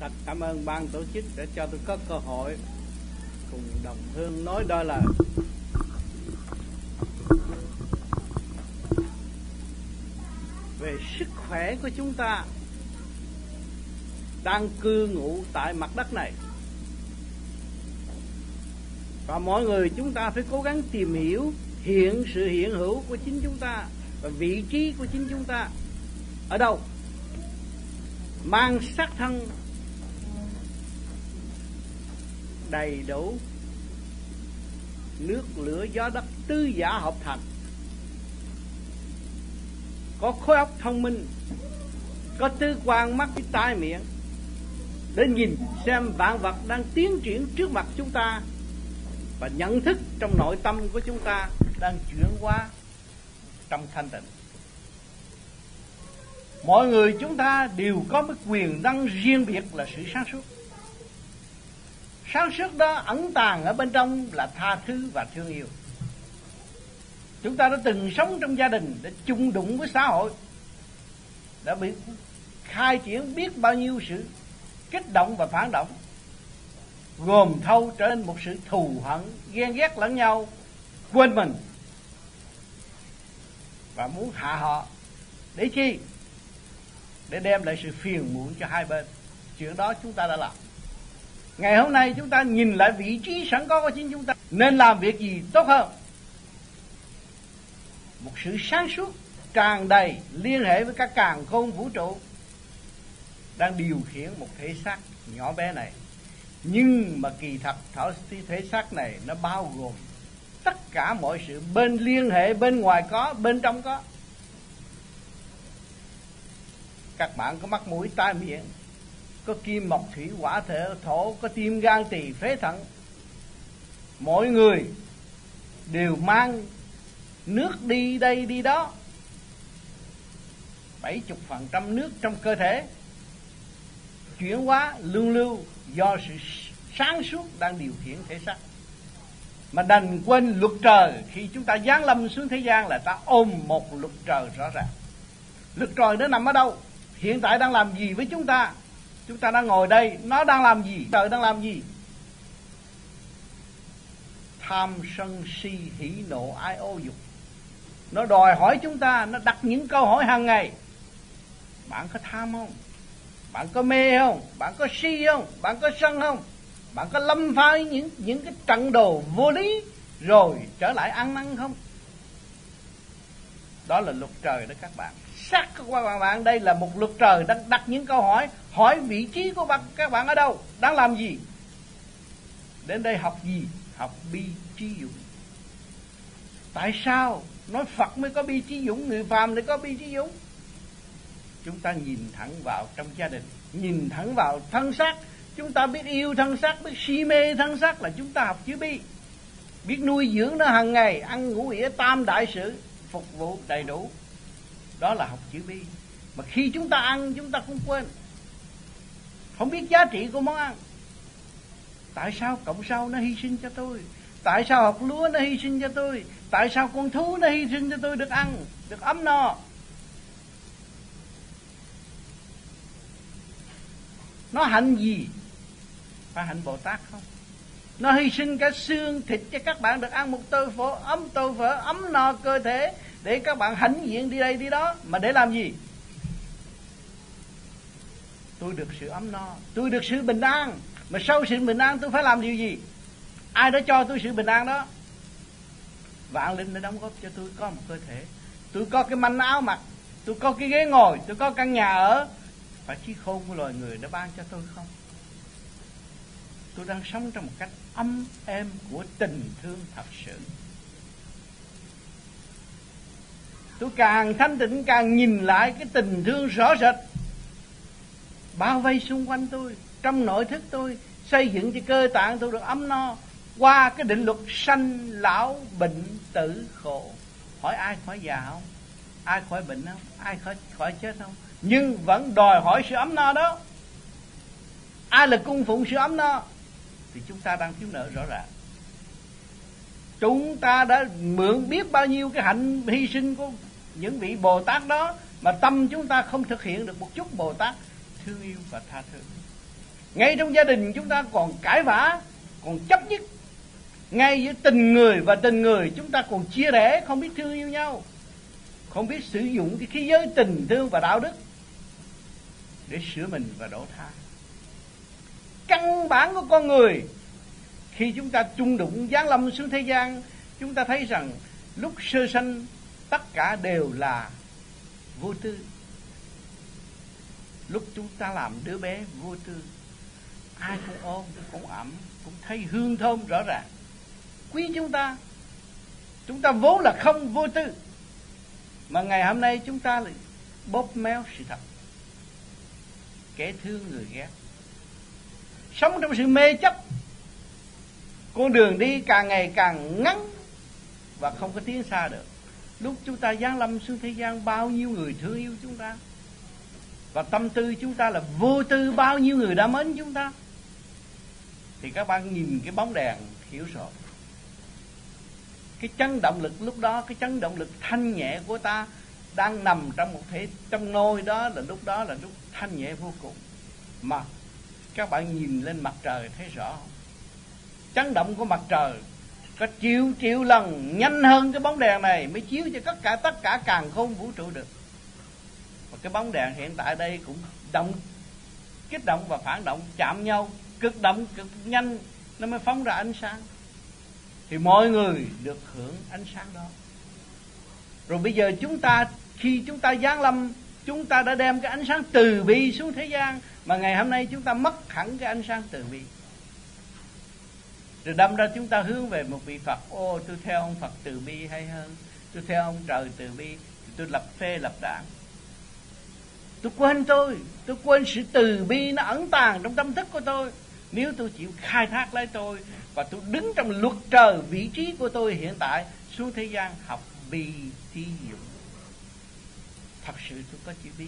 thật cảm ơn ban tổ chức để cho tôi có cơ hội cùng đồng hương nói đôi lời. Về sức khỏe của chúng ta, đang cư ngụ tại mặt đất này. Và mọi người chúng ta phải cố gắng tìm hiểu hiện sự hiện hữu của chính chúng ta và vị trí của chính chúng ta ở đâu. Mang sắc thân đầy đủ. Nước lửa gió đất tư giả hợp thành. Có khối óc thông minh, có tư quan mắt cái tai miệng. Để nhìn xem vạn vật đang tiến triển trước mặt chúng ta và nhận thức trong nội tâm của chúng ta đang chuyển hóa trong thanh tịnh. Mọi người chúng ta đều có một quyền năng riêng biệt là sự sáng suốt sáng suốt đó, ẩn tàng ở bên trong là tha thứ và thương yêu. Chúng ta đã từng sống trong gia đình để chung đụng với xã hội, đã bị khai triển biết bao nhiêu sự kích động và phản động, gồm thâu trở nên một sự thù hận, ghen ghét lẫn nhau, quên mình, và muốn hạ họ để chi? Để đem lại sự phiền muộn cho hai bên. Chuyện đó chúng ta đã làm ngày hôm nay chúng ta nhìn lại vị trí sẵn có của chính chúng ta, nên làm việc gì tốt hơn? Một sự sáng suốt, tràn đầy liên hệ với các càng khôn vũ trụ đang điều khiển một thể xác nhỏ bé này. Nhưng mà kỳ thật, thảo thể xác này nó bao gồm tất cả mọi sự bên liên hệ, bên ngoài có, bên trong có. Các bạn có mắt mũi tai miệng có kim mộc thủy hỏa thể, thổ có tim gan tỳ phế thận. Mỗi người đều mang nước đi đây đi đó. Bảy chục phần trăm nước trong cơ thể chuyển hóa lưu lưu do sự sáng suốt đang điều khiển thể xác. Mà đành quên luật trời. Khi chúng ta giáng lâm xuống thế gian là ta ôm một luật trời rõ ràng. Luật trời nó nằm ở đâu? Hiện tại đang làm gì với chúng ta? Chúng ta đang ngồi đây, nó đang làm gì? Trời đang làm gì? Tham sân si hỉ nộ ai ô dục. Nó đòi hỏi chúng ta, nó đặt những câu hỏi hàng ngày. Bạn có tham không? Bạn có mê không? Bạn có si không? Bạn có sân không? Bạn có lâm phai những những cái trận đồ vô lý rồi trở lại ăn năn không? Đó là luật trời đó các bạn sắc của các bạn, đây là một luật trời đang đặt những câu hỏi. Hỏi vị trí của bạn, các bạn ở đâu? Đang làm gì? Đến đây học gì? Học bi trí dũng. Tại sao nói phật mới có bi trí dũng, người phàm mới có bi trí dũng? Chúng ta nhìn thẳng vào trong gia đình, nhìn thẳng vào thân xác. Chúng ta biết yêu thân xác, biết si mê thân xác là chúng ta học chữ bi. Biết nuôi dưỡng nó hàng ngày, ăn ngủ nghĩa tam đại sự, phục vụ đầy đủ đó là học chữ bi. Mà khi chúng ta ăn, chúng ta không quên. Không biết giá trị của món ăn. Tại sao cộng sau nó hy sinh cho tôi? Tại sao học lúa nó hy sinh cho tôi? Tại sao con thú nó hy sinh cho tôi được ăn, được ấm no? Nó hạnh gì? Phải hạnh bồ tát không? Nó hy sinh cả xương, thịt cho các bạn được ăn một tô phở ấm, tô phở ấm no cơ thể để các bạn hãnh diện đi đây, đi đó. Mà để làm gì? Tôi được sự ấm no. Tôi được sự bình an. Mà sau sự bình an, tôi phải làm điều gì? Ai đã cho tôi sự bình an đó? Vạn linh đã đóng góp cho tôi có một cơ thể. Tôi có cái manh áo mặc. Tôi có cái ghế ngồi. Tôi có căn nhà ở. Phải trí khôn của loài người đã ban cho tôi không? Tôi đang sống trong một cách âm êm của tình thương thật sự. Tôi càng thanh tịnh càng nhìn lại cái tình thương rõ rệt. Bao vây xung quanh tôi, trong nội thức tôi, xây dựng cho cơ tạng tôi được ấm no qua cái định luật sanh lão bệnh tử khổ. Hỏi ai khỏi già không? Ai khỏi bệnh không? Ai khỏi khỏi chết không? Nhưng vẫn đòi hỏi sự ấm no đó. Ai là cung phụng sự ấm no? Thì chúng ta đang thiếu nợ rõ ràng. Chúng ta đã mượn biết bao nhiêu cái hạnh hy sinh của những vị bồ tát đó mà tâm chúng ta không thực hiện được một chút bồ tát thương yêu và tha thứ. Ngay trong gia đình chúng ta còn cãi vã, còn chấp nhất. Ngay giữa tình người và tình người chúng ta còn chia rẽ, không biết thương yêu nhau, không biết sử dụng cái khí giới tình thương và đạo đức để sửa mình và đổ tha. Căn bản của con người, khi chúng ta chung đụng giáng lâm xuống thế gian, chúng ta thấy rằng lúc sơ sanh tất cả đều là vô tư. Lúc chúng ta làm đứa bé vô tư, ai cũng ôm, cũng ẩm, cũng thấy hương thơm rõ ràng. Quý chúng ta chúng ta vốn là không vô tư, mà ngày hôm nay chúng ta lại bóp méo sự thật, kẻ thương người ghét. Sống trong sự mê chấp, con đường đi càng ngày càng ngắn và không có tiến xa được lúc chúng ta giáng lâm xuống thế gian, bao nhiêu người thương yêu chúng ta? Và tâm tư chúng ta là vô tư, bao nhiêu người đã mến chúng ta? Thì các bạn nhìn cái bóng đèn, hiểu rồi cái chấn động lực lúc đó, cái chấn động lực thanh nhẹ của ta đang nằm trong một thể, trong nôi đó là lúc đó là lúc thanh nhẹ vô cùng. Mà các bạn nhìn lên mặt trời, thấy rõ không? Chấn động của mặt trời có triệu triệu lần, nhanh hơn cái bóng đèn này mới chiếu cho tất cả tất cả càng không vũ trụ được. Và cái bóng đèn hiện tại đây cũng động, kích động và phản động, chạm nhau, cực động, cực nhanh, nó mới phóng ra ánh sáng. Thì mọi người được hưởng ánh sáng đó. Rồi bây giờ chúng ta, khi chúng ta giáng lâm, chúng ta đã đem cái ánh sáng từ bi xuống thế gian, mà ngày hôm nay chúng ta mất hẳn cái ánh sáng từ bi rồi đâm ra chúng ta hướng về một vị Phật. Ô, tôi theo ông Phật từ bi hay hơn? Tôi theo ông trời từ bi, tôi lập phê lập đảng. Tôi quên tôi. Tôi quên sự từ bi nó ẩn tàng trong tâm thức của tôi. Nếu tôi chịu khai thác lấy tôi và tôi đứng trong luật trời vị trí của tôi hiện tại, xuống thế gian học bi thi dụng. Thật sự tôi có chữ bi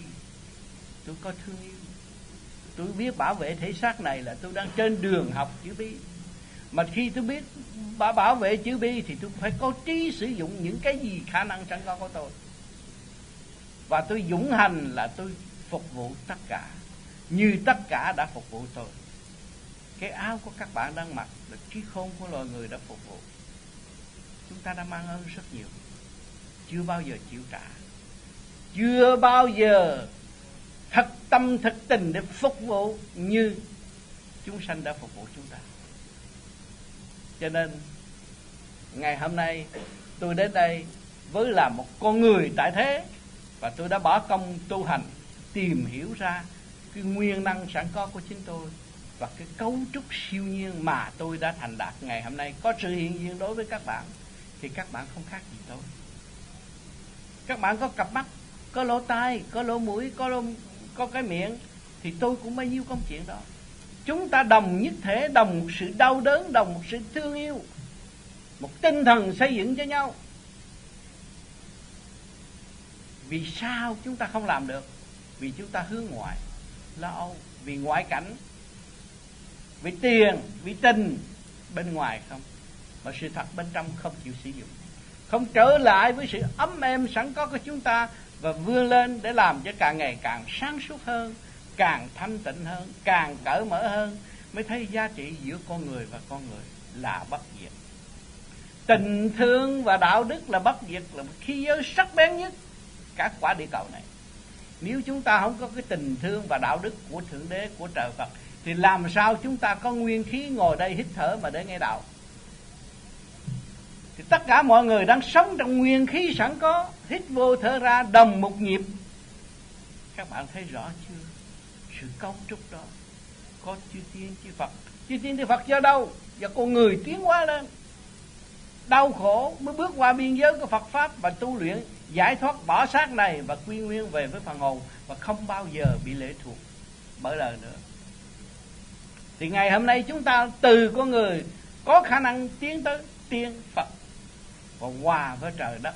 tôi có thương yêu. Tôi biết bảo vệ thể xác này là tôi đang trên đường học chữ bi mà khi tôi biết bảo bảo vệ chữ bi thì tôi phải có trí sử dụng những cái gì khả năng sẵn có của tôi. Và tôi dũng hành là tôi phục vụ tất cả. Như tất cả đã phục vụ tôi. Cái áo của các bạn đang mặc là trí khôn của loài người đã phục vụ. Chúng ta đã mang ơn rất nhiều. Chưa bao giờ chịu trả. Chưa bao giờ thật tâm, thật tình để phục vụ như chúng sanh đã phục vụ chúng ta cho nên ngày hôm nay tôi đến đây với là một con người tại thế và tôi đã bỏ công tu hành tìm hiểu ra cái nguyên năng sẵn có của chính tôi và cái cấu trúc siêu nhiên mà tôi đã thành đạt ngày hôm nay. Có sự hiện diện đối với các bạn thì các bạn không khác gì tôi. Các bạn có cặp mắt có lỗ tai có lỗ mũi có lỗ, có cái miệng thì tôi cũng bao nhiêu công chuyện đó chúng ta đồng nhất thể, đồng một sự đau đớn, đồng một sự thương yêu. Một tinh thần xây dựng cho nhau. Vì sao chúng ta không làm được? Vì chúng ta hướng ngoại, lo âu. Vì ngoại cảnh, vì tiền, vì tình, bên ngoài không. Mà sự thật bên trong không chịu sử dụng. Không trở lại với sự ấm êm sẵn có của chúng ta và vươn lên để làm cho càng ngày càng sáng suốt hơn càng thanh tịnh hơn, càng cởi mở hơn, mới thấy giá trị giữa con người và con người là bất diệt. Tình thương và đạo đức là bất diệt, là một khí giới sắc bén nhất cả quả địa cầu này. Nếu chúng ta không có cái tình thương và đạo đức của thượng đế, của trời phật, thì làm sao chúng ta có nguyên khí ngồi đây hít thở mà để nghe đạo? Thì tất cả mọi người đang sống trong nguyên khí sẵn có, hít vô thở ra đồng một nhịp. Các bạn thấy rõ chưa? Sự cấu trúc đó. Có chư tiên, chư phật. Chư tiên, chư phật do đâu? Do con người tiến hóa lên. Đau khổ mới bước qua biên giới của Phật pháp và tu luyện, giải thoát bỏ xác này và quy nguyên về với phần hồn và không bao giờ bị lệ thuộc. Bởi lời nữa. Thì ngày hôm nay chúng ta từ con người có khả năng tiến tới tiên Phật và hòa với trời đất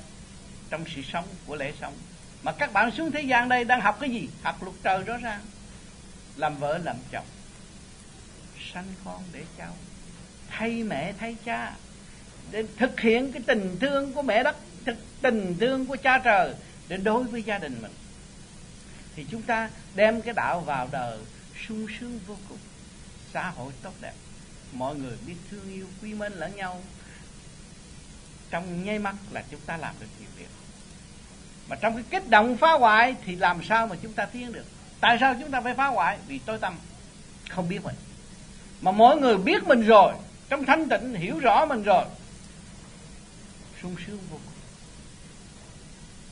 trong sự sống của lễ sống. Mà các bạn xuống thế gian đây đang học cái gì? Học luật trời rõ ràng làm vợ làm chồng, sanh con để cháu, thay mẹ thay cha, để thực hiện cái tình thương của mẹ đất, thực tình thương của cha trời để đối với gia đình mình. Thì chúng ta đem cái đạo vào đời sung sướng vô cùng, xã hội tốt đẹp, mọi người biết thương yêu, quý mến lẫn nhau. Trong nháy mắt là chúng ta làm được nhiều việc. Mà trong cái kích động phá hoại thì làm sao mà chúng ta tiến được? Tại sao chúng ta phải phá hoại? Vì tối tâm không biết mình. Mà mỗi người biết mình rồi, trong thanh tịnh hiểu rõ mình rồi, sung sướng vô cùng.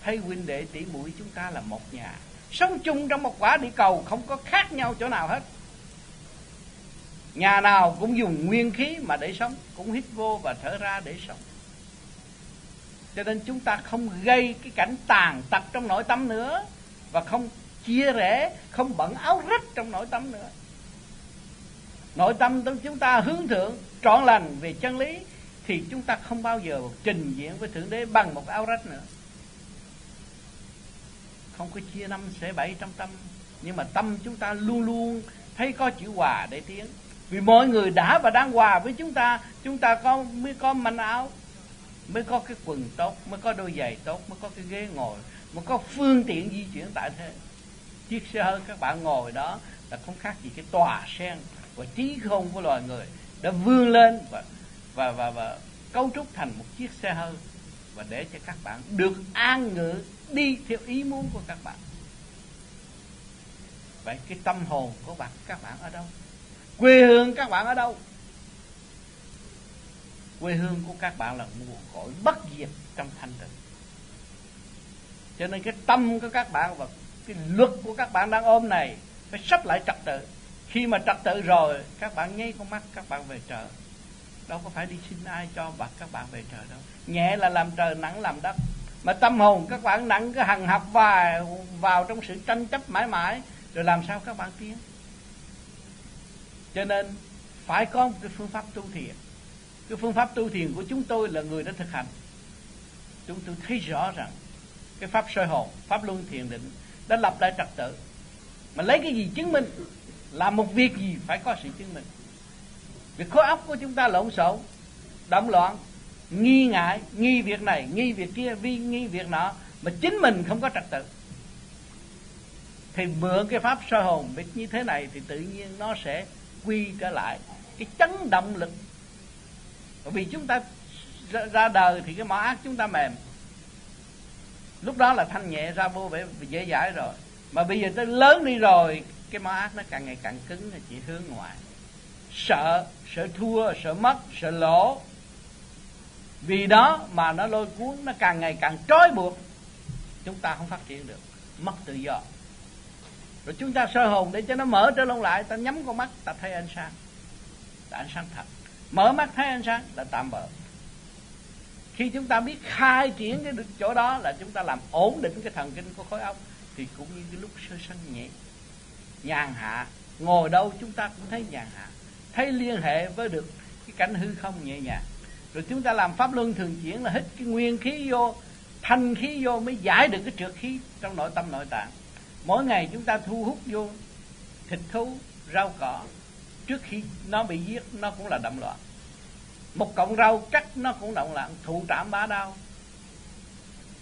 Thấy huynh đệ tỷ muội chúng ta là một nhà, sống chung trong một quả địa cầu không có khác nhau chỗ nào hết. Nhà nào cũng dùng nguyên khí mà để sống, cũng hít vô và thở ra để sống. Cho nên chúng ta không gây cái cảnh tàn tật trong nội tâm nữa và không chia rẽ, không bận áo rách trong nội tâm nữa. Nội tâm của chúng ta hướng thượng, trọn lành về chân lý, thì chúng ta không bao giờ trình diện với thượng đế bằng một áo rách nữa. Không có chia năm sẽ bảy trong tâm, nhưng mà tâm chúng ta luôn luôn thấy có chữ hòa để tiến. Vì mọi người đã và đang hòa với chúng ta chúng ta có, mới có manh áo, mới có cái quần tốt mới có đôi giày tốt mới có cái ghế ngồi, mới có phương tiện di chuyển tại thế chiếc xe hơi các bạn ngồi đó là không khác gì cái tòa sen và trí khôn của loài người đã vươn lên và và và, và cấu trúc thành một chiếc xe hơi và để cho các bạn được an ngự đi theo ý muốn của các bạn. Vậy cái tâm hồn của bạn các bạn ở đâu? Quê hương các bạn ở đâu? Quê hương của các bạn là nguồn cội bất diệt trong thanh tịnh. Cho nên cái tâm của các bạn và cái luật của các bạn đang ôm này phải sắp lại trật tự. Khi mà trật tự rồi, các bạn nháy con mắt, các bạn về trời đâu có phải đi xin ai cho bạc, các bạn về trời đâu. Nhẹ là làm trời nặng làm đất. Mà tâm hồn các bạn nặng cái hằng học vài vào trong sự tranh chấp mãi mãi, rồi làm sao các bạn tiến? Cho nên, phải có một cái phương pháp tu thiền. Cái phương pháp tu thiền của chúng tôi là người đã thực hành. Chúng tôi thấy rõ rằng cái pháp soi hồn, pháp luân thiền định đã lập lại trật tự. Mà lấy cái gì chứng minh? Làm một việc gì phải có sự chứng minh? Việc khối óc của chúng ta lộn xộn động loạn, nghi ngại, nghi việc này, nghi việc kia, vi nghi việc nọ, mà chính mình không có trật tự. Thì mượn cái pháp soi hồn biết như thế này thì tự nhiên nó sẽ quy trở lại cái chấn động lực. Bởi vì chúng ta ra đời thì cái mỏ ác chúng ta mềm lúc đó là thanh nhẹ ra vô vẻ dễ dãi rồi. Mà bây giờ tới lớn đi rồi, cái máu ác nó càng ngày càng cứng là chỉ hướng ngoại. Sợ sợ thua, sợ mất, sợ lỗ. Vì đó mà nó lôi cuốn, nó càng ngày càng trói buộc. Chúng ta không phát triển được, mất tự do. Rồi chúng ta sơ hồn để cho nó mở trở lông lại, ta nhắm con mắt, ta thấy ánh sáng. Là ánh sáng thật. Mở mắt, thấy ánh sáng, là tạm bỡ khi chúng ta biết khai triển cái chỗ đó là chúng ta làm ổn định cái thần kinh của khối óc, thì cũng như cái lúc sơ sanh nhẹ, nhàn hạ, ngồi đâu chúng ta cũng thấy nhàn hạ, thấy liên hệ với được cái cảnh hư không nhẹ nhàng. Rồi chúng ta làm pháp luân thường chuyển là hít cái nguyên khí vô, thanh khí vô mới giải được cái trượt khí trong nội tâm nội tạng. Mỗi ngày chúng ta thu hút vô thịt thú, rau cỏ, trước khi nó bị giết, nó cũng là động loạn một cọng rau cắt nó cũng động loạn thụ trảm bá đau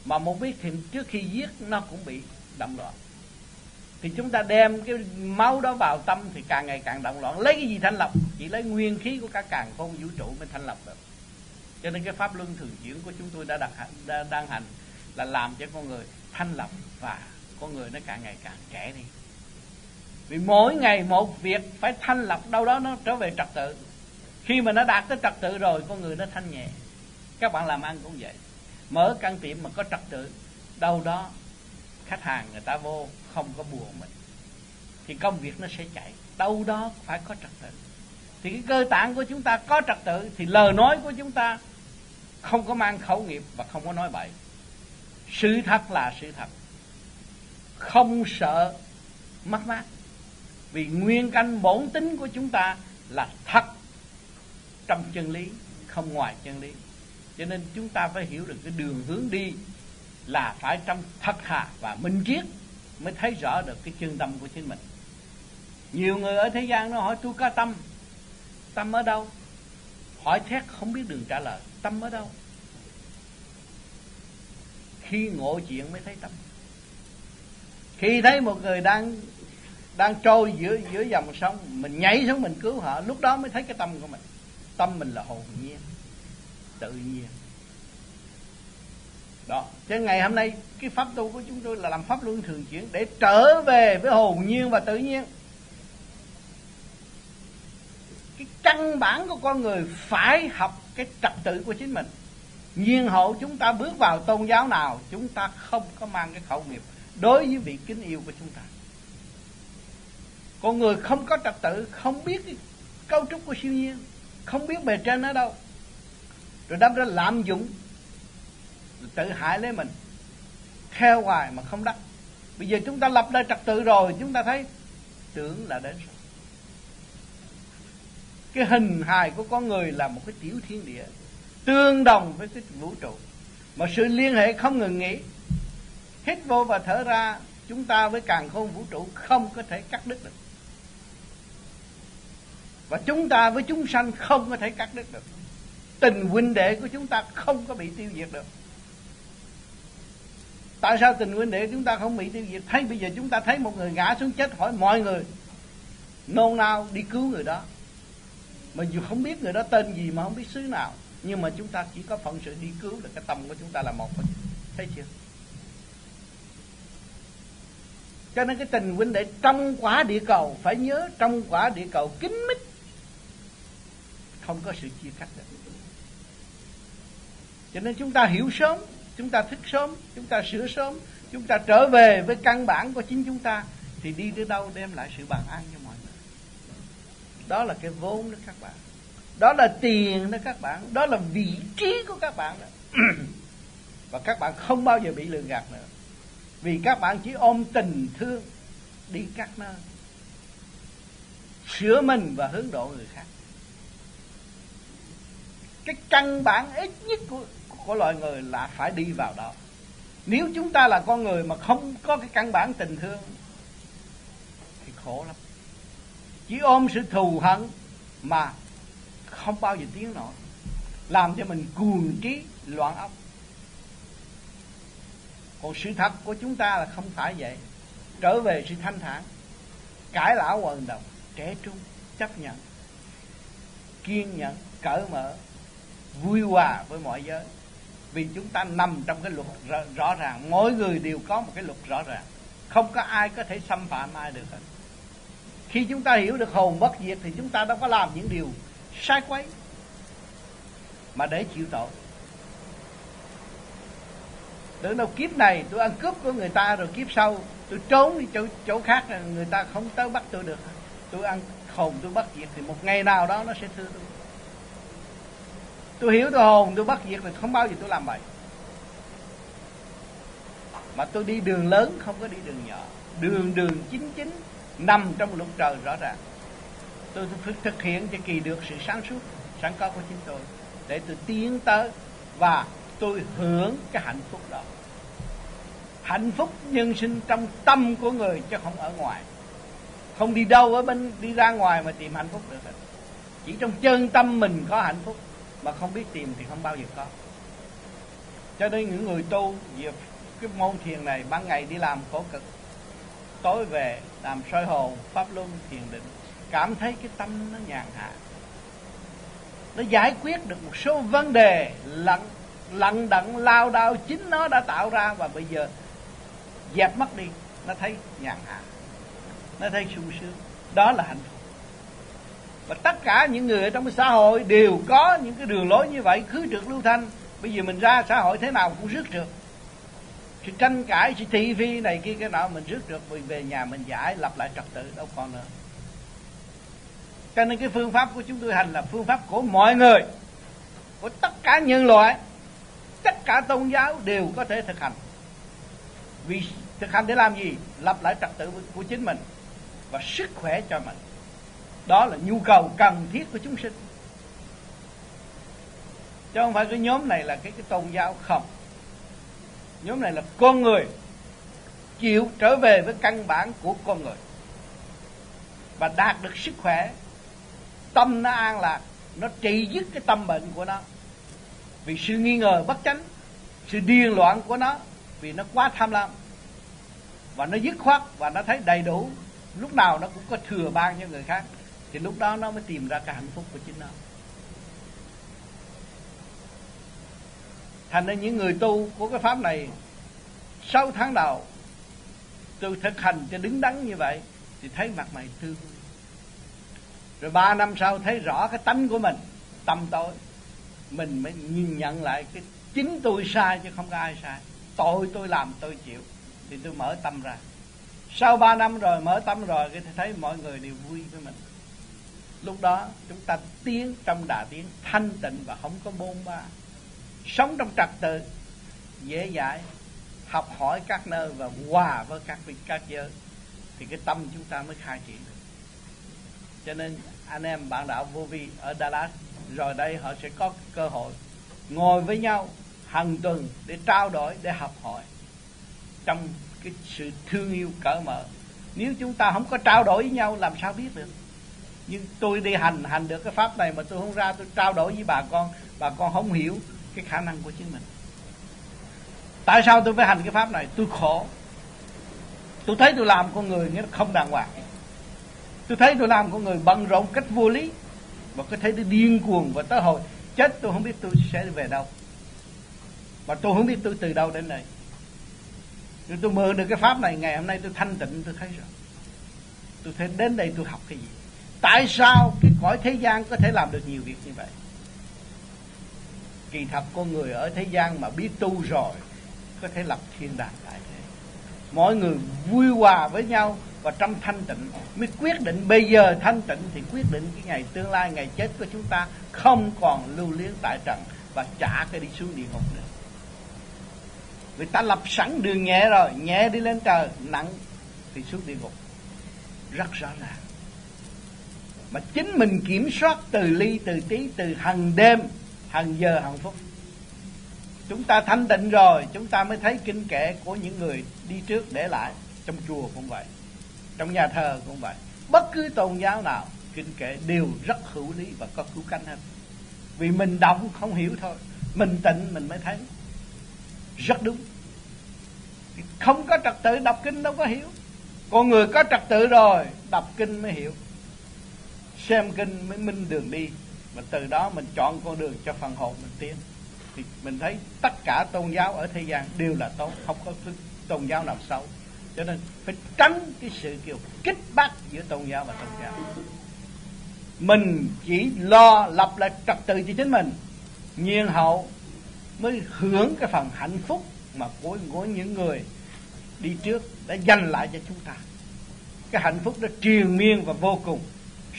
mà một biết thì trước khi giết nó cũng bị động loạn. Thì chúng ta đem cái máu đó vào tâm thì càng ngày càng động loạn. Lấy cái gì thanh lọc? Chỉ lấy nguyên khí của cả càng không vũ trụ mới thanh lọc được. Cho nên cái pháp luân thường chuyển của chúng tôi đã đặt đã, đang hành là làm cho con người thanh lọc và con người nó càng ngày càng trẻ đi. Vì mỗi ngày một việc phải thanh lọc đâu đó nó trở về trật tự khi mà nó đạt tới trật tự rồi, con người nó thanh nhẹ. Các bạn làm ăn cũng vậy. Mở căn tiệm mà có trật tự, đâu đó khách hàng người ta vô, không có buồn mình. Thì công việc nó sẽ chạy. Đâu đó phải có trật tự. Thì cái cơ tạng của chúng ta có trật tự, thì lời nói của chúng ta không có mang khẩu nghiệp và không có nói bậy. Sự thật là sự thật. Không sợ mất mát. Vì nguyên căn bổn tính của chúng ta là thật trong chân lý, không ngoài chân lý. Cho nên chúng ta phải hiểu được cái đường hướng đi là phải trong thật thà và minh triết mới thấy rõ được cái chân tâm của chính mình. Nhiều người ở thế gian nó hỏi, tôi có tâm tâm ở đâu? Hỏi thét không biết đường trả lời, tâm ở đâu? Khi ngộ chuyện mới thấy tâm. Khi thấy một người đang đang trôi giữa giữa dòng sông, mình nhảy xuống mình cứu họ, lúc đó mới thấy cái tâm của mình tâm mình là hồn nhiên, tự nhiên. Đó. Cho ngày hôm nay, cái pháp tu của chúng tôi là làm pháp luân thường chuyển để trở về với hồn nhiên và tự nhiên. Cái căn bản của con người phải học cái trật tự của chính mình. Nhiên hậu chúng ta bước vào tôn giáo nào, chúng ta không có mang cái khẩu nghiệp đối với vị kính yêu của chúng ta. Con người không có trật tự, không biết cái cấu trúc của siêu nhiên không biết bề trên ở đâu. Rồi đâm ra lạm dụng. Tự hại lấy mình. Theo hoài mà không đắc. Bây giờ chúng ta lập ra trật tự rồi, chúng ta thấy tưởng là đến cái hình hài của con người là một cái tiểu thiên địa, tương đồng với cái vũ trụ. Mà sự liên hệ không ngừng nghỉ. Hít vô và thở ra, chúng ta với càng khôn vũ trụ không có thể cắt đứt được và chúng ta với chúng sanh không có thể cắt đứt được. Tình huynh đệ của chúng ta không có bị tiêu diệt được. Tại sao tình huynh đệ chúng ta không bị tiêu diệt? Thấy bây giờ chúng ta thấy một người ngã xuống chết hỏi mọi người nôn nao đi cứu người đó. Mà dù không biết người đó tên gì mà không biết xứ nào, nhưng mà chúng ta chỉ có phận sự đi cứu là cái tâm của chúng ta là một thôi. Thấy chưa? Cho nên cái tình huynh đệ trong quả địa cầu, phải nhớ trong quả địa cầu kín mít không có sự chia cắt được. Cho nên chúng ta hiểu sớm, chúng ta thức sớm, chúng ta sửa sớm, chúng ta trở về với căn bản của chính chúng ta, thì đi tới đâu đem lại sự bằng an cho mọi người. Đó là cái vốn đó các bạn. Đó là tiền đó các bạn. Đó là vị trí của các bạn đó. Và các bạn không bao giờ bị lừa gạt nữa. Vì các bạn chỉ ôm tình thương đi các nơi, sửa mình và hướng độ người khác cái căn bản ít nhất của, của loài người là phải đi vào đó. Nếu chúng ta là con người mà không có cái căn bản tình thương thì khổ lắm. Chỉ ôm sự thù hận mà không bao giờ tiến nổi làm cho mình cuồng trí loạn óc. Còn sự thật của chúng ta là không phải vậy. Trở về sự thanh thản cải lão quần đồng trẻ trung chấp nhận kiên nhẫn cởi mở vui hòa với mọi giới. Vì chúng ta nằm trong cái luật rõ, rõ ràng. Mỗi người đều có một cái luật rõ ràng. Không có ai có thể xâm phạm ai được hết. Khi chúng ta hiểu được hồn bất diệt thì chúng ta đâu có làm những điều sai quấy mà để chịu tội. Tưởng đâu kiếp này tôi ăn cướp của người ta rồi kiếp sau tôi trốn đi chỗ chỗ khác người ta không tới bắt tôi được. Tôi ăn hồn tôi bắt diệt thì một ngày nào đó nó sẽ thưa tôi tôi hiểu tôi hồn, tôi bắt diệt thì không bao giờ tôi làm vậy mà tôi đi đường lớn, không có đi đường nhỏ. Đường đường chính chính, nằm trong luật trời rõ ràng. Tôi thực hiện cho kỳ được sự sáng suốt sẵn có của chính tôi, để tôi tiến tới và tôi hưởng cái hạnh phúc đó. Hạnh phúc nhân sinh trong tâm của người chứ không ở ngoài. Không đi đâu ở bên, đi ra ngoài mà tìm hạnh phúc được. Hết chỉ trong chân tâm mình có hạnh phúc mà không biết tìm thì không bao giờ có. Cho nên những người tu về cái môn thiền này, ban ngày đi làm khổ cực, tối về làm soi hồn, pháp luân, thiền định, cảm thấy cái tâm nó nhàn hạ. Nó giải quyết được một số vấn đề lặng lặng đặng lao đao chính nó đã tạo ra và bây giờ dẹp mất đi. Nó thấy nhàn hạ. Nó thấy sung sướng. Đó là hạnh phúc và tất cả những người ở trong cái xã hội đều có những cái đường lối như vậy, khứ trượt lưu thanh. Bây giờ mình ra xã hội thế nào cũng rước trượt sự tranh cãi, sự thị phi này kia, cái nọ mình rước trượt vì về nhà mình giải, lập lại trật tự, đâu còn nữa. Cho nên cái phương pháp của chúng tôi hành là phương pháp của mọi người, của tất cả nhân loại. Tất cả tôn giáo đều có thể thực hành. Vì thực hành để làm gì? Lập lại trật tự của chính mình và sức khỏe cho mình đó là nhu cầu cần thiết của chúng sinh. Chứ không phải cái nhóm này là cái cái tôn giáo không. Nhóm này là con người chịu trở về với căn bản của con người và đạt được sức khỏe. Tâm nó an lạc, nó trị dứt cái tâm bệnh của nó. Vì sự nghi ngờ bất chánh, sự điên loạn của nó, vì nó quá tham lam. Và nó dứt khoát và nó thấy đầy đủ, lúc nào nó cũng có thừa ban cho người khác thì lúc đó nó mới tìm ra cái hạnh phúc của chính nó. Thành ra những người tu của cái pháp này 6 tháng đầu, tôi thực hành cho đứng đắn như vậy, thì thấy mặt mày tươi rồi ba năm sau thấy rõ cái tánh của mình, tâm tối. Mình mới nhìn nhận lại cái chính tôi sai chứ không có ai sai. Tội tôi làm, tôi chịu. Thì tôi mở tâm ra. Sau ba năm rồi, mở tâm rồi thì thấy mọi người đều vui với mình lúc đó chúng ta tiến trong đà tiến, thanh tịnh và không có bôn ba. Sống trong trật tự, dễ dãi, học hỏi các nơi và hòa với các vị, các giới, thì cái tâm chúng ta mới khai triển được. Cho nên anh em bạn đạo vô vi ở Dallas rồi đây họ sẽ có cơ hội ngồi với nhau hàng tuần để trao đổi, để học hỏi trong cái sự thương yêu cởi mở. Nếu chúng ta không có trao đổi với nhau, làm sao biết được? Nhưng tôi đi hành hành được cái pháp này mà tôi không ra, tôi trao đổi với bà con. Bà con không hiểu cái khả năng của chính mình. Tại sao tôi phải hành cái pháp này? Tôi khổ. Tôi thấy tôi làm con người nghĩa là không đàng hoàng. Tôi thấy tôi làm con người bận rộn cách vô lý. Và có thấy tôi điên cuồng và tới hồi chết, tôi không biết tôi sẽ về đâu. Và tôi không biết tôi từ đâu đến đây. Nhưng tôi mượn được cái pháp này, ngày hôm nay tôi thanh tịnh, tôi thấy rồi tôi thấy đến đây tôi học cái gì? Tại sao cái cõi thế gian có thể làm được nhiều việc như vậy? Kỳ thật con người ở thế gian mà biết tu rồi, có thể lập thiên đàng tại thế. Mọi người vui hòa với nhau và trong thanh tịnh, mới quyết định bây giờ thanh tịnh thì quyết định cái ngày tương lai, ngày chết của chúng ta không còn lưu luyến tại trần và trả cái đi xuống địa ngục nữa. Người ta lập sẵn đường nhẹ rồi, nhẹ đi lên trời, nặng thì xuống địa ngục. Rất rõ ràng mà chính mình kiểm soát từ ly, từ tí, từ hằng đêm, hằng giờ, hằng phút. Chúng ta thanh tịnh rồi, chúng ta mới thấy kinh kệ của những người đi trước để lại trong chùa cũng vậy, trong nhà thờ cũng vậy. Bất cứ tôn giáo nào, kinh kệ đều rất hữu lý và có cứu cánh hết. Vì mình đọc không hiểu thôi, mình tịnh mình mới thấy. Rất đúng. Không có trật tự đọc kinh đâu có hiểu. Con người có trật tự rồi, đọc kinh mới hiểu xem kinh mới minh đường đi. Và từ đó mình chọn con đường cho phần hồn mình tiến. Thì mình thấy tất cả tôn giáo ở thế gian đều là tốt không có tôn giáo nào xấu. Cho nên phải tránh cái sự kiểu kích bác giữa tôn giáo và tôn giáo. Mình chỉ lo lập lại trật tự cho chính mình. Nhiên hậu mới hưởng cái phần hạnh phúc mà của, của những người đi trước đã dành lại cho chúng ta. Cái hạnh phúc đó triền miên và vô cùng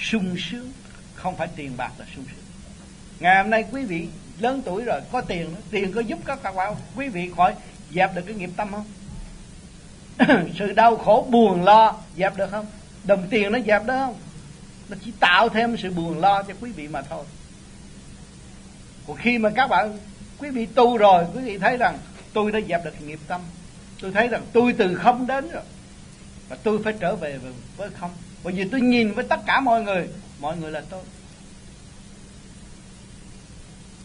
sung sướng. Không phải tiền bạc là sung sướng. Ngày hôm nay quý vị lớn tuổi rồi, có tiền tiền có giúp các bạn quý vị khỏi dẹp được cái nghiệp tâm không? Sự đau khổ, buồn lo, dẹp được không? Đồng tiền nó dẹp được không? Nó chỉ tạo thêm sự buồn lo cho quý vị mà thôi. Còn khi mà các bạn, quý vị tu rồi, quý vị thấy rằng tôi đã dẹp được nghiệp tâm. Tôi thấy rằng tôi từ không đến rồi. Và tôi phải trở về với không bởi vì tôi nhìn với tất cả mọi người mọi người là tôi.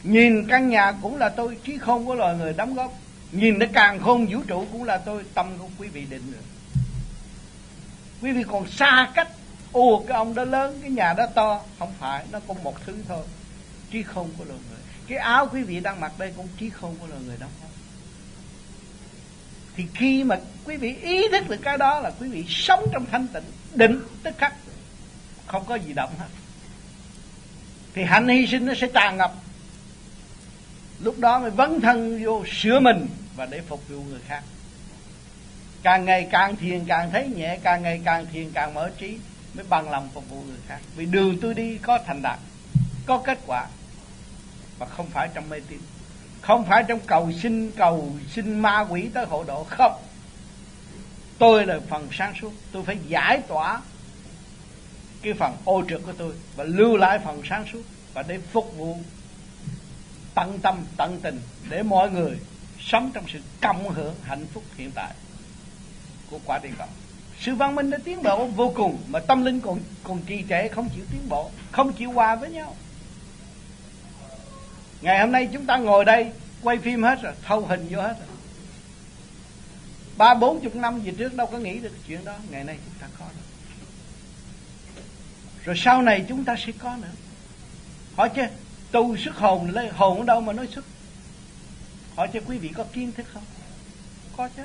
Nhìn căn nhà cũng là tôi trí không có loài người đóng góp. Nhìn đến càng khôn vũ trụ cũng là tôi, tâm của quý vị định rồi quý vị còn xa cách ồ cái ông đó lớn, cái nhà đó to, không phải, nó cũng một thứ thôi trí không của loài người. Cái áo quý vị đang mặc đây cũng trí không của loài người đóng góp thì khi mà quý vị ý thức được cái đó là quý vị sống trong thanh tịnh, định, tức khắc, không có gì động hết. Thì hạnh hy sinh nó sẽ tràn ngập. Lúc đó mới vấn thân vô sửa mình và để phục vụ người khác. Càng ngày càng thiền, càng thấy nhẹ, càng ngày càng thiền, càng mở trí, mới bằng lòng phục vụ người khác. Vì đường tôi đi có thành đạt, có kết quả và không phải trong mê tín không phải trong cầu xin cầu, xin ma quỷ tới hộ độ, không. Tôi là phần sáng suốt, tôi phải giải tỏa cái phần ô trượt của tôi và lưu lại phần sáng suốt và để phục vụ tận tâm, tận tình để mọi người sống trong sự cộng hưởng hạnh phúc hiện tại của quả địa cầu. Sự văn minh đã tiến bộ vô cùng mà tâm linh còn còn trì trệ, không chịu tiến bộ, không chịu hòa với nhau ngày hôm nay chúng ta ngồi đây, quay phim hết rồi, thâu hình vô hết rồi. Ba, bốn chục năm về trước đâu có nghĩ được chuyện đó. Ngày nay chúng ta có rồi. Rồi sau này chúng ta sẽ có nữa. Hỏi chứ, tu sức hồn lấy hồn ở đâu mà nói sức? Hỏi cho quý vị có kiến thức không? Có chứ.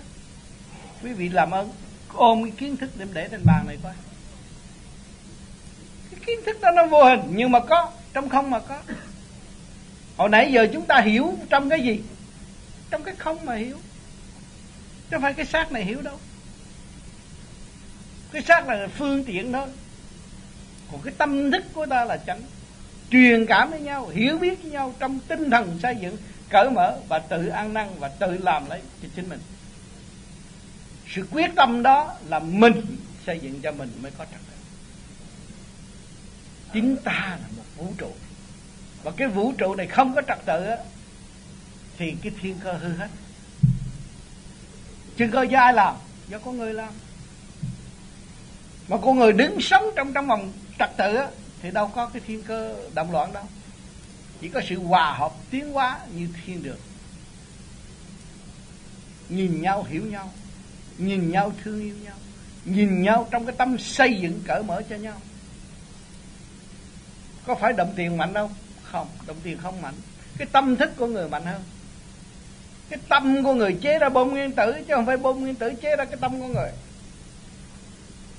Quý vị làm ơn, ôm cái kiến thức để để trên bàn này coi. Cái kiến thức đó nó vô hình, nhưng mà có, trong không mà có hồi nãy giờ chúng ta hiểu trong cái gì? Trong cái không mà hiểu. Chứ không phải cái xác này hiểu đâu. Cái xác là phương tiện thôi. Còn cái tâm thức của ta là chánh. Truyền cảm với nhau, hiểu biết với nhau trong tinh thần xây dựng, cởi mở và tự ăn năn và tự làm lấy cho chính mình. Sự quyết tâm đó là mình xây dựng cho mình mới có trật tự. Chính ta là một vũ trụ và cái vũ trụ này không có trật tự á, thì cái thiên cơ hư hết. Thiên cơ do ai làm? Do con người làm. Mà con người đứng sống trong trong vòng trật tự á, thì đâu có cái thiên cơ động loạn đâu. Chỉ có sự hòa hợp tiến hóa như thiên đường. Nhìn nhau, hiểu nhau. Nhìn nhau, thương yêu nhau. Nhìn nhau trong cái tâm xây dựng cởi mở cho nhau. Có phải đậm tiền mạnh đâu không đồng tiền không mạnh. Cái tâm thức của người mạnh hơn. Cái tâm của người chế ra bom nguyên tử, chứ không phải bom nguyên tử chế ra cái tâm của người.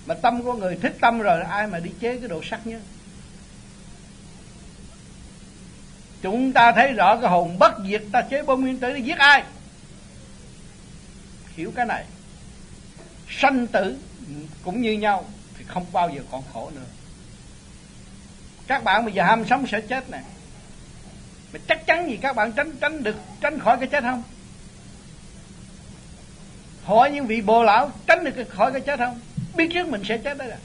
Mà tâm của người thích tâm rồi, ai mà đi chế cái đồ sắc nhá? Chúng ta thấy rõ cái hồn bất diệt, ta chế bom nguyên tử để giết ai? Hiểu cái này. Sanh tử cũng như nhau, thì không bao giờ còn khổ nữa. Các bạn bây giờ ham sống sẽ chết này mà chắc chắn gì các bạn tránh tránh được, tránh khỏi cái chết không? Hỏi những vị bồ lão, tránh được khỏi cái chết không? Biết trước mình sẽ chết đấy à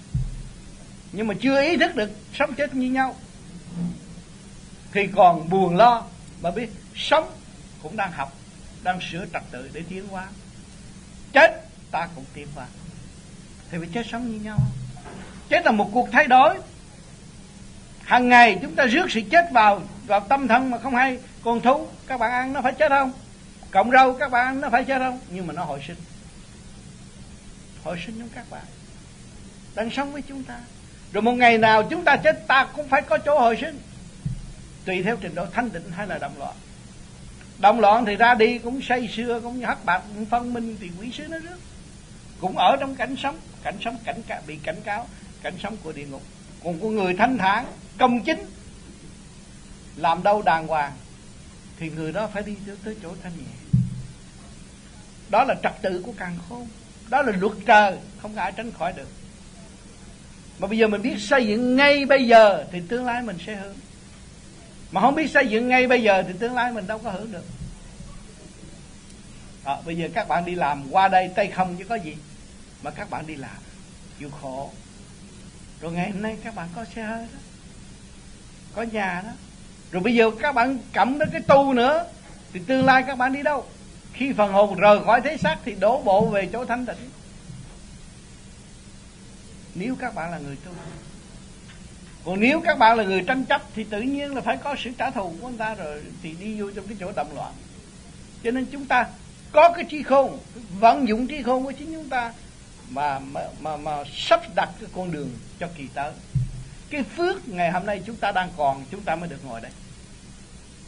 nhưng mà chưa ý thức được, sống chết như nhau. Thì còn buồn lo, mà biết sống cũng đang học, đang sửa trật tự để tiến hóa. Chết, ta cũng tiến hóa. Thì phải chết sống như nhau. Chết là một cuộc thay đổi hàng ngày chúng ta rước sự chết vào vào tâm thân mà không hay. Con thú, các bạn ăn nó phải chết không? Cộng rau, các bạn ăn nó phải chết không? Nhưng mà nó hồi sinh. Hồi sinh trong các bạn. Đang sống với chúng ta. Rồi một ngày nào chúng ta chết, ta cũng phải có chỗ hồi sinh. Tùy theo trình độ thanh định hay là động loạn. Động loạn thì ra đi cũng say sưa, cũng như hắc bạc cũng phân minh, thì quỷ sứ nó rước. Cũng ở trong cảnh sống. Cảnh sống cảnh bị cảnh cáo. Cảnh sống của địa ngục còn của người thanh thản công chính làm đâu đàng hoàng thì người đó phải đi tới chỗ thanh nhẹ. Đó là trật tự của càng khôn. Đó là luật trời không ai tránh khỏi được. Mà bây giờ mình biết xây dựng ngay bây giờ thì tương lai mình sẽ hưởng. Mà không biết xây dựng ngay bây giờ thì tương lai mình đâu có hưởng được. À, bây giờ các bạn đi làm qua đây tay không chứ có gì mà các bạn đi làm. Chịu khổ rồi ngày hôm nay các bạn có xe hơi đó có nhà đó. Rồi bây giờ các bạn cầm đến cái tu nữa thì tương lai các bạn đi đâu? Khi phần hồn rời khỏi thế xác thì đổ bộ về chỗ thanh tịnh nếu các bạn là người tu còn nếu các bạn là người tranh chấp thì tự nhiên là phải có sự trả thù của anh ta rồi thì đi vô trong cái chỗ động loạn. Cho nên chúng ta có cái trí khôn vận dụng trí khôn của chính chúng ta mà mà mà, mà sắp đặt cái con đường cho kỳ tới. Cái phước ngày hôm nay chúng ta đang còn, chúng ta mới được ngồi đây.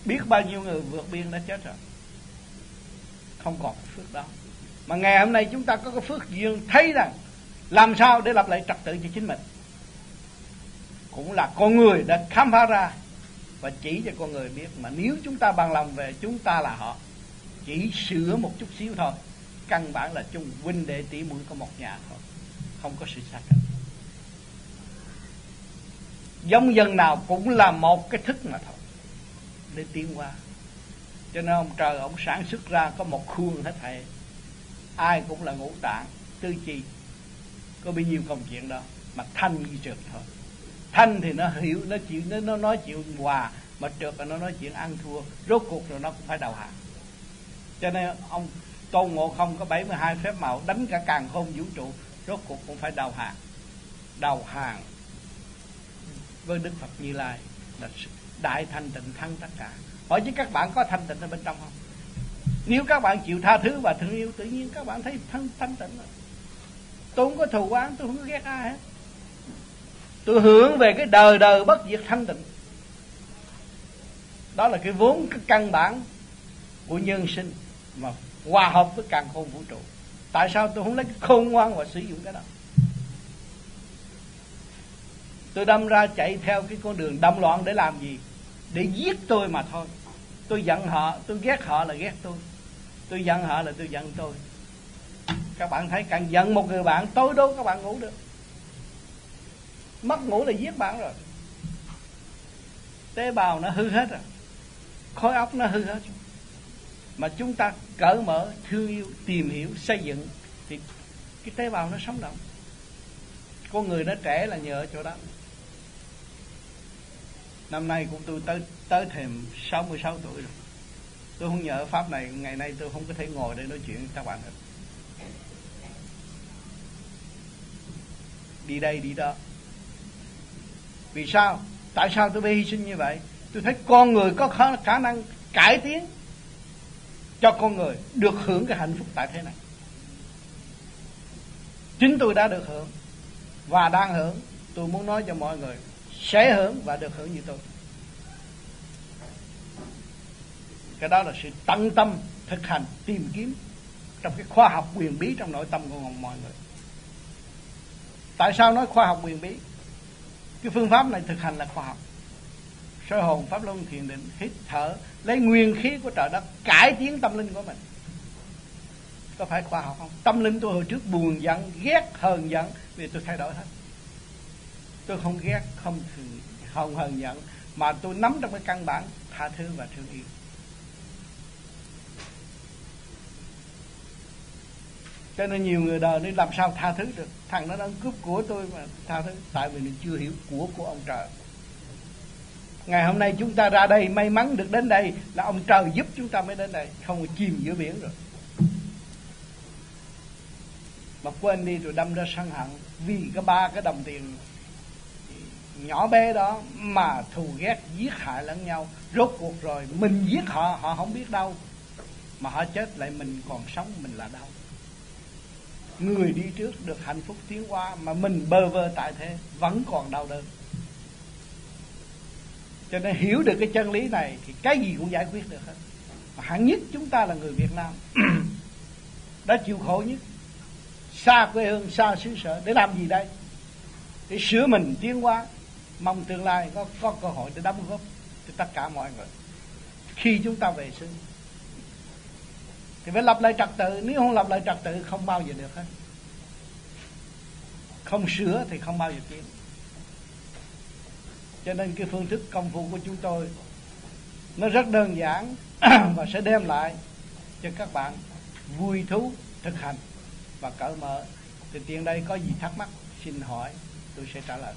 Biết bao nhiêu người vượt biên đã chết rồi. Không còn phước đó. Mà ngày hôm nay chúng ta có cái phước duyên thấy rằng làm sao để lập lại trật tự cho chính mình. Cũng là con người đã khám phá ra và chỉ cho con người biết mà nếu chúng ta bằng lòng về chúng ta là họ, chỉ sửa một chút xíu thôi, căn bản là chung huynh đệ tỷ muội có một nhà thôi. Không có sự xa cách giống dân nào cũng là một cái thức mà thôi. Để tiến qua cho nên ông trời ông sản xuất ra có một khuôn hết thảy ai cũng là ngũ tạng tư chi. Có bao nhiêu công chuyện đó mà thanh như trượt thôi. Thanh thì nó hiểu nó chịu nó, nó nói chuyện hòa mà trượt là nó nói chuyện ăn thua. Rốt cuộc rồi nó cũng phải đầu hàng. Cho nên ông tôn ngộ không có 72 phép màu đánh cả càng khôn vũ trụ rốt cuộc cũng phải đầu hàng. Đầu hàng với đức phật như lai là đại thanh tịnh thắng tất cả. Hỏi chứ các bạn có thanh tịnh ở bên trong không? Nếu các bạn chịu tha thứ và thương yêu tự nhiên các bạn thấy thanh, thanh tịnh rồi. Tôi không có thù oán tôi không có ghét ai hết. Tôi hưởng về cái đời đời bất diệt thanh tịnh. Đó là cái vốn cái căn bản của nhân sinh mà hòa hợp với càng khôn vũ trụ. Tại sao tôi không lấy cái khôn ngoan và sử dụng cái đó? Tôi đâm ra chạy theo cái con đường đâm loạn để làm gì? Để giết tôi mà thôi. Tôi giận họ, tôi ghét họ là ghét tôi. Tôi giận họ là tôi giận tôi. Các bạn thấy càng giận một người bạn, tối đâu các bạn ngủ được. Mất ngủ là giết bạn rồi. Tế bào nó hư hết rồi. Khối óc nó hư hết mà chúng ta cởi mở, thương yêu, tìm hiểu, xây dựng thì cái tế bào nó sống động. Con người nó trẻ là nhờ ở chỗ đó năm nay cũng tôi tới tới thềm 66 tuổi rồi. Tôi không nhờ pháp này ngày nay tôi không có thể ngồi để nói chuyện với các bạn được. Đi đây đi đó. Vì sao? Tại sao tôi phải hy sinh như vậy? Tôi thấy con người có khả, khả năng cải tiến cho con người được hưởng cái hạnh phúc tại thế này. Chính tôi đã được hưởng và đang hưởng. Tôi muốn nói cho mọi người sẽ hưởng và được hưởng như tôi. Cái đó là sự tận tâm thực hành, tìm kiếm trong cái khoa học quyền bí trong nội tâm của mọi người. Tại sao nói khoa học quyền bí? Cái phương pháp này thực hành là khoa học. Soi hồn, pháp luân, thiền định, hít thở, lấy nguyên khí của trời đất, cải tiến tâm linh của mình. Có phải khoa học không? Tâm linh tôi hồi trước buồn giận, ghét, hờn giận vì tôi thay đổi hết tôi không ghét, không thừ không hờn giận, mà tôi nắm trong cái căn bản, tha thứ và thương yêu. Cho nên nhiều người đời nên làm sao tha thứ được? Thằng nó đang cướp của tôi mà tha thứ, tại vì mình chưa hiểu của của ông trời. Ngày hôm nay chúng ta ra đây, may mắn được đến đây, là ông trời giúp chúng ta mới đến đây. Không chìm giữa biển rồi. Mà quên đi rồi đâm ra sân hận, vì cái ba cái đồng tiền nhỏ bé đó mà thù ghét giết hại lẫn nhau. Rốt cuộc rồi, mình giết họ họ không biết đâu. Mà họ chết lại mình còn sống, mình là đau. Người đi trước được hạnh phúc tiến qua mà mình bơ vơ tại thế, vẫn còn đau đớn. Cho nên hiểu được cái chân lý này thì cái gì cũng giải quyết được hết. Mà hẳn nhất chúng ta là người Việt Nam. Đã chịu khổ nhất. Xa quê hương, xa xứ sở. Để làm gì đây? Để sửa mình tiến hóa mong tương lai có có cơ hội để đóng góp cho tất cả mọi người. Khi chúng ta về xứ thì phải lập lại trật tự. Nếu không lập lại trật tự, không bao giờ được hết. Không sửa thì không bao giờ tiến cho nên cái phương thức công phu của chúng tôi, nó rất đơn giản và sẽ đem lại cho các bạn vui thú thực hành và cởi mở. Thì tiền đây có gì thắc mắc, xin hỏi, tôi sẽ trả lời.